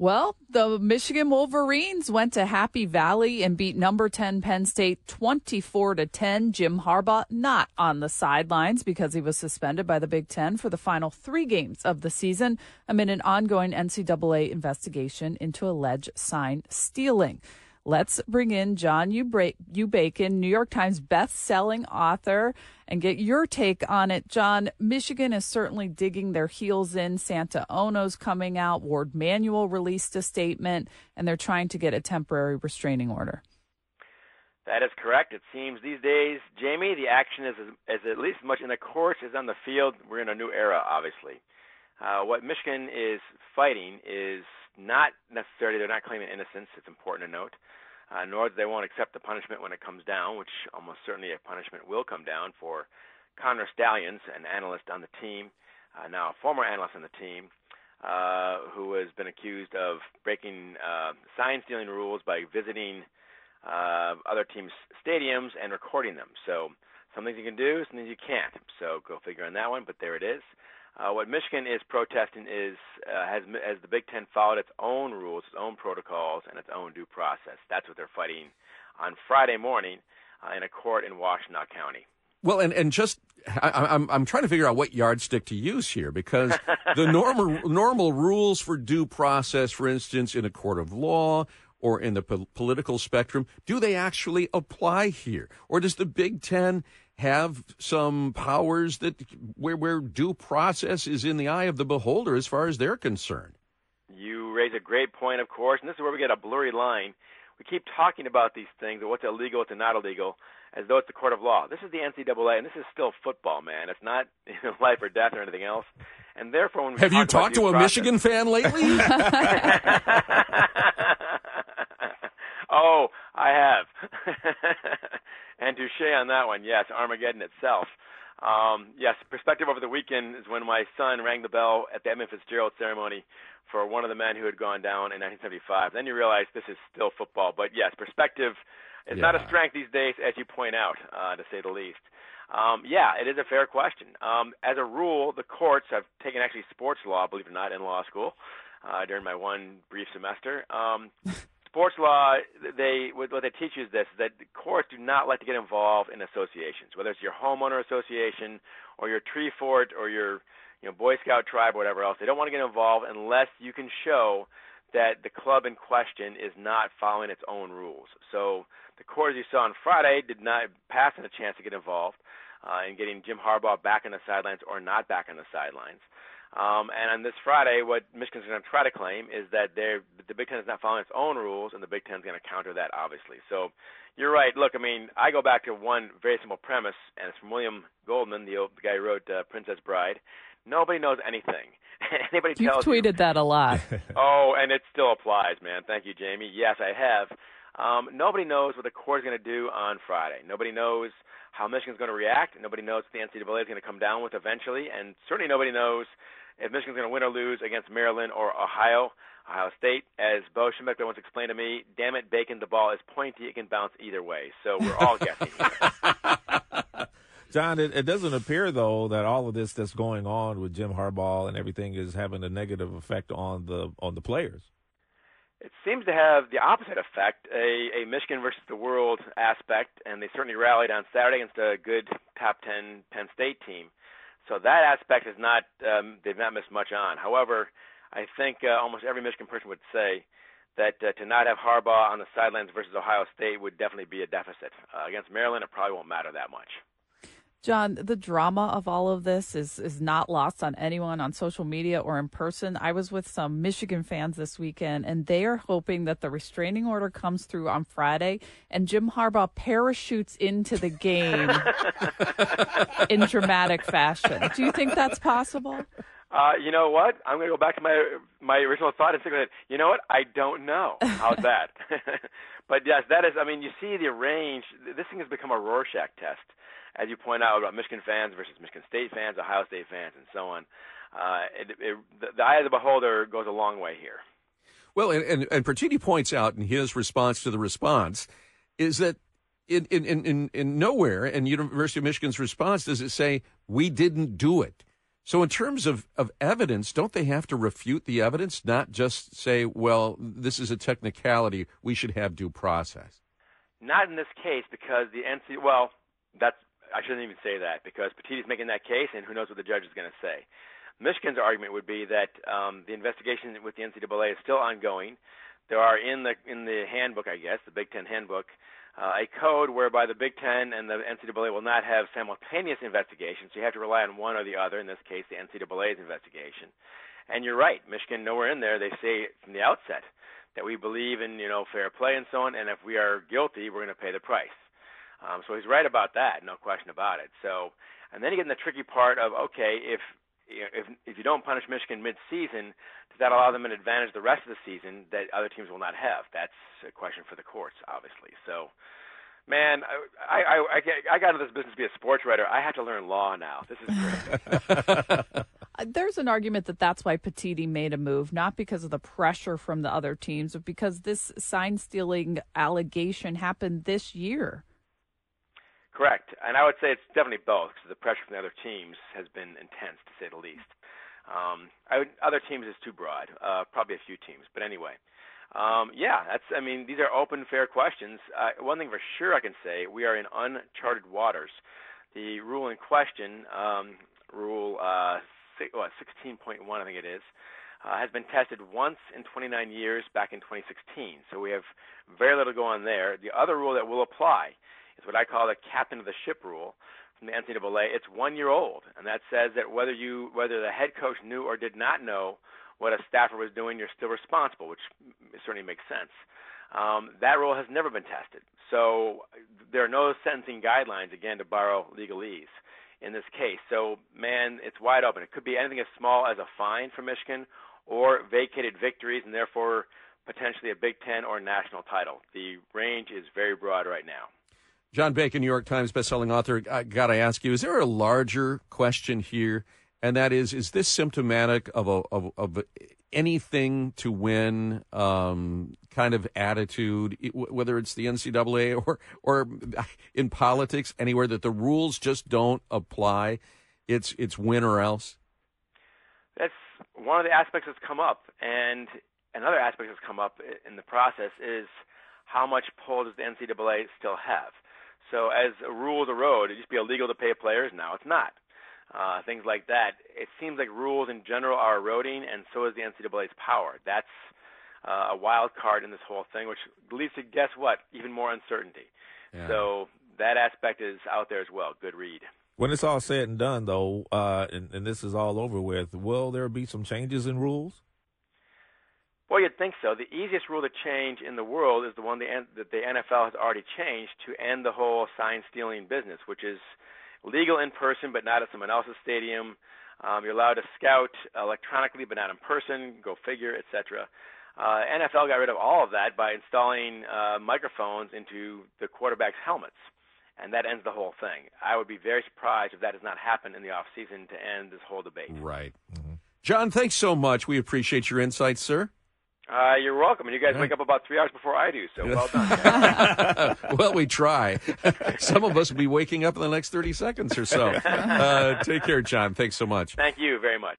Well, the Michigan Wolverines went to Happy Valley and beat number 10 Penn State 24 to 10. Jim Harbaugh not on the sidelines because he was suspended by the Big 10 for the final 3 games of the season amid an ongoing NCAA investigation into alleged sign stealing. Let's bring in John U. Bacon, New York Times best-selling author, and get your take on it. John, Michigan is certainly digging their heels in. Santa Ono's coming out. Warde Manuel released a statement, and they're trying to get a temporary restraining order. That is correct. It seems these days, Jamie, the action is, is at least as much in the courts as on the field. We're in a new era, obviously. Uh, what Michigan is fighting is not necessarily, they're not claiming innocence. It's important to note uh, nor they won't accept the punishment when it comes down, which almost certainly a punishment will come down for Connor Stalions, an analyst on the team, uh, now a former analyst on the team, uh, who has been accused of breaking uh, sign stealing rules by visiting uh, other teams' stadiums and recording them. So some things you can do, some things you can't. So go figure on that one, but there it is. Uh, what Michigan is protesting is uh, has has the Big Ten followed its own rules, its own protocols, and its own due process. That's what they're fighting on Friday morning uh, in a court in Washtenaw County. Well, and and just I, I'm I'm trying to figure out what yardstick to use here because the normal normal rules for due process, for instance, in a court of law or in the po- political spectrum, do they actually apply here, or does the Big Ten have some powers that where where due process is in the eye of the beholder as far as they're concerned. You raise a great point, of course, and this is where we get a blurry line. We keep talking about these things, what's illegal, what's not illegal, as though it's the court of law. This is the NCAA, and this is still football, man. It's not you know, life or death or anything else. And therefore, when have you talked to a process, Michigan fan lately? oh, I have. And touche on that one. Yes, Armageddon itself. Um, yes, perspective over the weekend is when my son rang the bell at the Edmund Fitzgerald ceremony for one of the men who had gone down in 1975. Then you realize this is still football. But yes, perspective is yeah. not a strength these days, as you point out, uh, to say the least. Um, yeah, it is a fair question. Um, as a rule, the courts have taken actually sports law, believe it or not, in law school uh, during my one brief semester. Um, sports law, they what they teach you is this: that courts do not like to get involved in associations, whether it's your homeowner association or your tree fort or your you know Boy Scout tribe or whatever else. They don't want to get involved unless you can show that the club in question is not following its own rules. So the court, as you saw on Friday, did not pass on a chance to get involved uh, in getting Jim Harbaugh back on the sidelines or not back on the sidelines. Um, and on this Friday, what Michigan's going to try to claim is that they're, the Big Ten is not following its own rules, and the Big Ten is going to counter that, obviously. So you're right. Look, I mean, I go back to one very simple premise, and it's from William Goldman, the, old, the guy who wrote uh, Princess Bride. Nobody knows anything. Anybody You've tells tweeted you, that a lot. oh, and it still applies, man. Thank you, Jamie. Yes, I have. Um, nobody knows what the court is going to do on Friday. Nobody knows how Michigan's going to react. Nobody knows what the NCAA is going to come down with eventually, and certainly nobody knows if Michigan's going to win or lose against Maryland or Ohio, Ohio State. As Bo Schembechler once explained to me, damn it, Bacon, the ball is pointy. It can bounce either way. So we're all guessing John, it, it, doesn't appear though that all of this that's going on with Jim Harbaugh and everything is having a negative effect on the on the players. It seems to have the opposite effect, a, a Michigan versus the world aspect, and they certainly rallied on Saturday against a good top 10 Penn State team. So that aspect is not um, they've not missed much on. However, I think uh, almost every Michigan person would say that uh, to not have Harbaugh on the sidelines versus Ohio State would definitely be a deficit. Uh, against Maryland, it probably won't matter that much. John, the drama of all of this is is not lost on anyone on social media or in person. I was with some Michigan fans this weekend, and they are hoping that the restraining order comes through on Friday, and Jim Harbaugh parachutes into the game in dramatic fashion. Do you think that's possible? Uh, you know what? I'm going to go back to my my original thought and say, that, you know what? I don't know. How's that? but yes, that is. I mean, you see the range. This thing has become a Rorschach test as you point out about Michigan fans versus Michigan State fans, Ohio State fans, and so on. Uh, it, it, the, the eye of the beholder goes a long way here. Well, and, and, and Petitti points out in his response to the response is that in, in, in, in nowhere, and University of Michigan's response does it say, we didn't do it. So, in terms of, of evidence, don't they have to refute the evidence, not just say, well, this is a technicality, we should have due process? Not in this case because the NC, well, that's, I shouldn't even say that because Petitti's making that case and who knows what the judge is going to say. Michigan's argument would be that um, the investigation with the NCAA is still ongoing. There are in the in the handbook, I guess, the Big Ten handbook, uh, a code whereby the Big Ten and the NCAA will not have simultaneous investigations. So you have to rely on one or the other. In this case, the NCAA's investigation. And you're right, Michigan nowhere in there. They say from the outset that we believe in you know fair play and so on, and if we are guilty, we're going to pay the price. Um, so he's right about that, no question about it. So, and then you get in the tricky part of okay, if if if you don't punish Michigan mid-season, does that allow them an advantage the rest of the season that other teams will not have? That's a question for the courts, obviously. So, man, I I I, I got into this business to be a sports writer. I have to learn law now. This is great. There's an argument that that's why Petitti made a move, not because of the pressure from the other teams, but because this sign stealing allegation happened this year. Correct, and I would say it's definitely both because the pressure from the other teams has been intense, to say the least. Um, I would, other teams is too broad, uh, probably a few teams, but anyway, um, yeah, that's. I mean, these are open, fair questions. Uh, one thing for sure I can say, we are in uncharted waters. The rule in question, um, rule uh, six, what, 16.1, I think it is, uh, has been tested once in 29 years back in 2016. So we have very little going on there. The other rule that will apply it's what I call the captain of the ship rule from the NCAA. It's one year old, and that says that whether you whether the head coach knew or did not know what a staffer was doing, you're still responsible, which certainly makes sense. Um, that rule has never been tested, so there are no sentencing guidelines again to borrow legalese in this case. So, man, it's wide open. It could be anything as small as a fine for Michigan or vacated victories and therefore potentially a Big Ten or national title. The range is very broad right now. John Bacon, New York Times bestselling author. I got to ask you: Is there a larger question here, and that is, is this symptomatic of a of, of anything to win um, kind of attitude, whether it's the NCAA or or in politics, anywhere that the rules just don't apply? It's it's win or else. That's one of the aspects that's come up, and another aspect that's come up in the process is how much pull does the NCAA still have? So as a rule of the road, it used to be illegal to pay players. Now it's not. Uh, things like that. It seems like rules in general are eroding, and so is the NCAA's power. That's uh, a wild card in this whole thing, which leads to guess what? Even more uncertainty. Yeah. So that aspect is out there as well. Good read. When it's all said and done, though, uh, and, and this is all over with, will there be some changes in rules? Well, you'd think so. The easiest rule to change in the world is the one that the NFL has already changed to end the whole sign stealing business, which is legal in person but not at someone else's stadium. Um, you're allowed to scout electronically but not in person. Go figure, etc. Uh, NFL got rid of all of that by installing uh, microphones into the quarterbacks' helmets, and that ends the whole thing. I would be very surprised if that does not happen in the off season to end this whole debate. Right. Mm-hmm. John, thanks so much. We appreciate your insights, sir. Uh, you're welcome. And you guys wake up about three hours before I do, so well done. well, we try. Some of us will be waking up in the next 30 seconds or so. Uh, take care, John. Thanks so much. Thank you very much.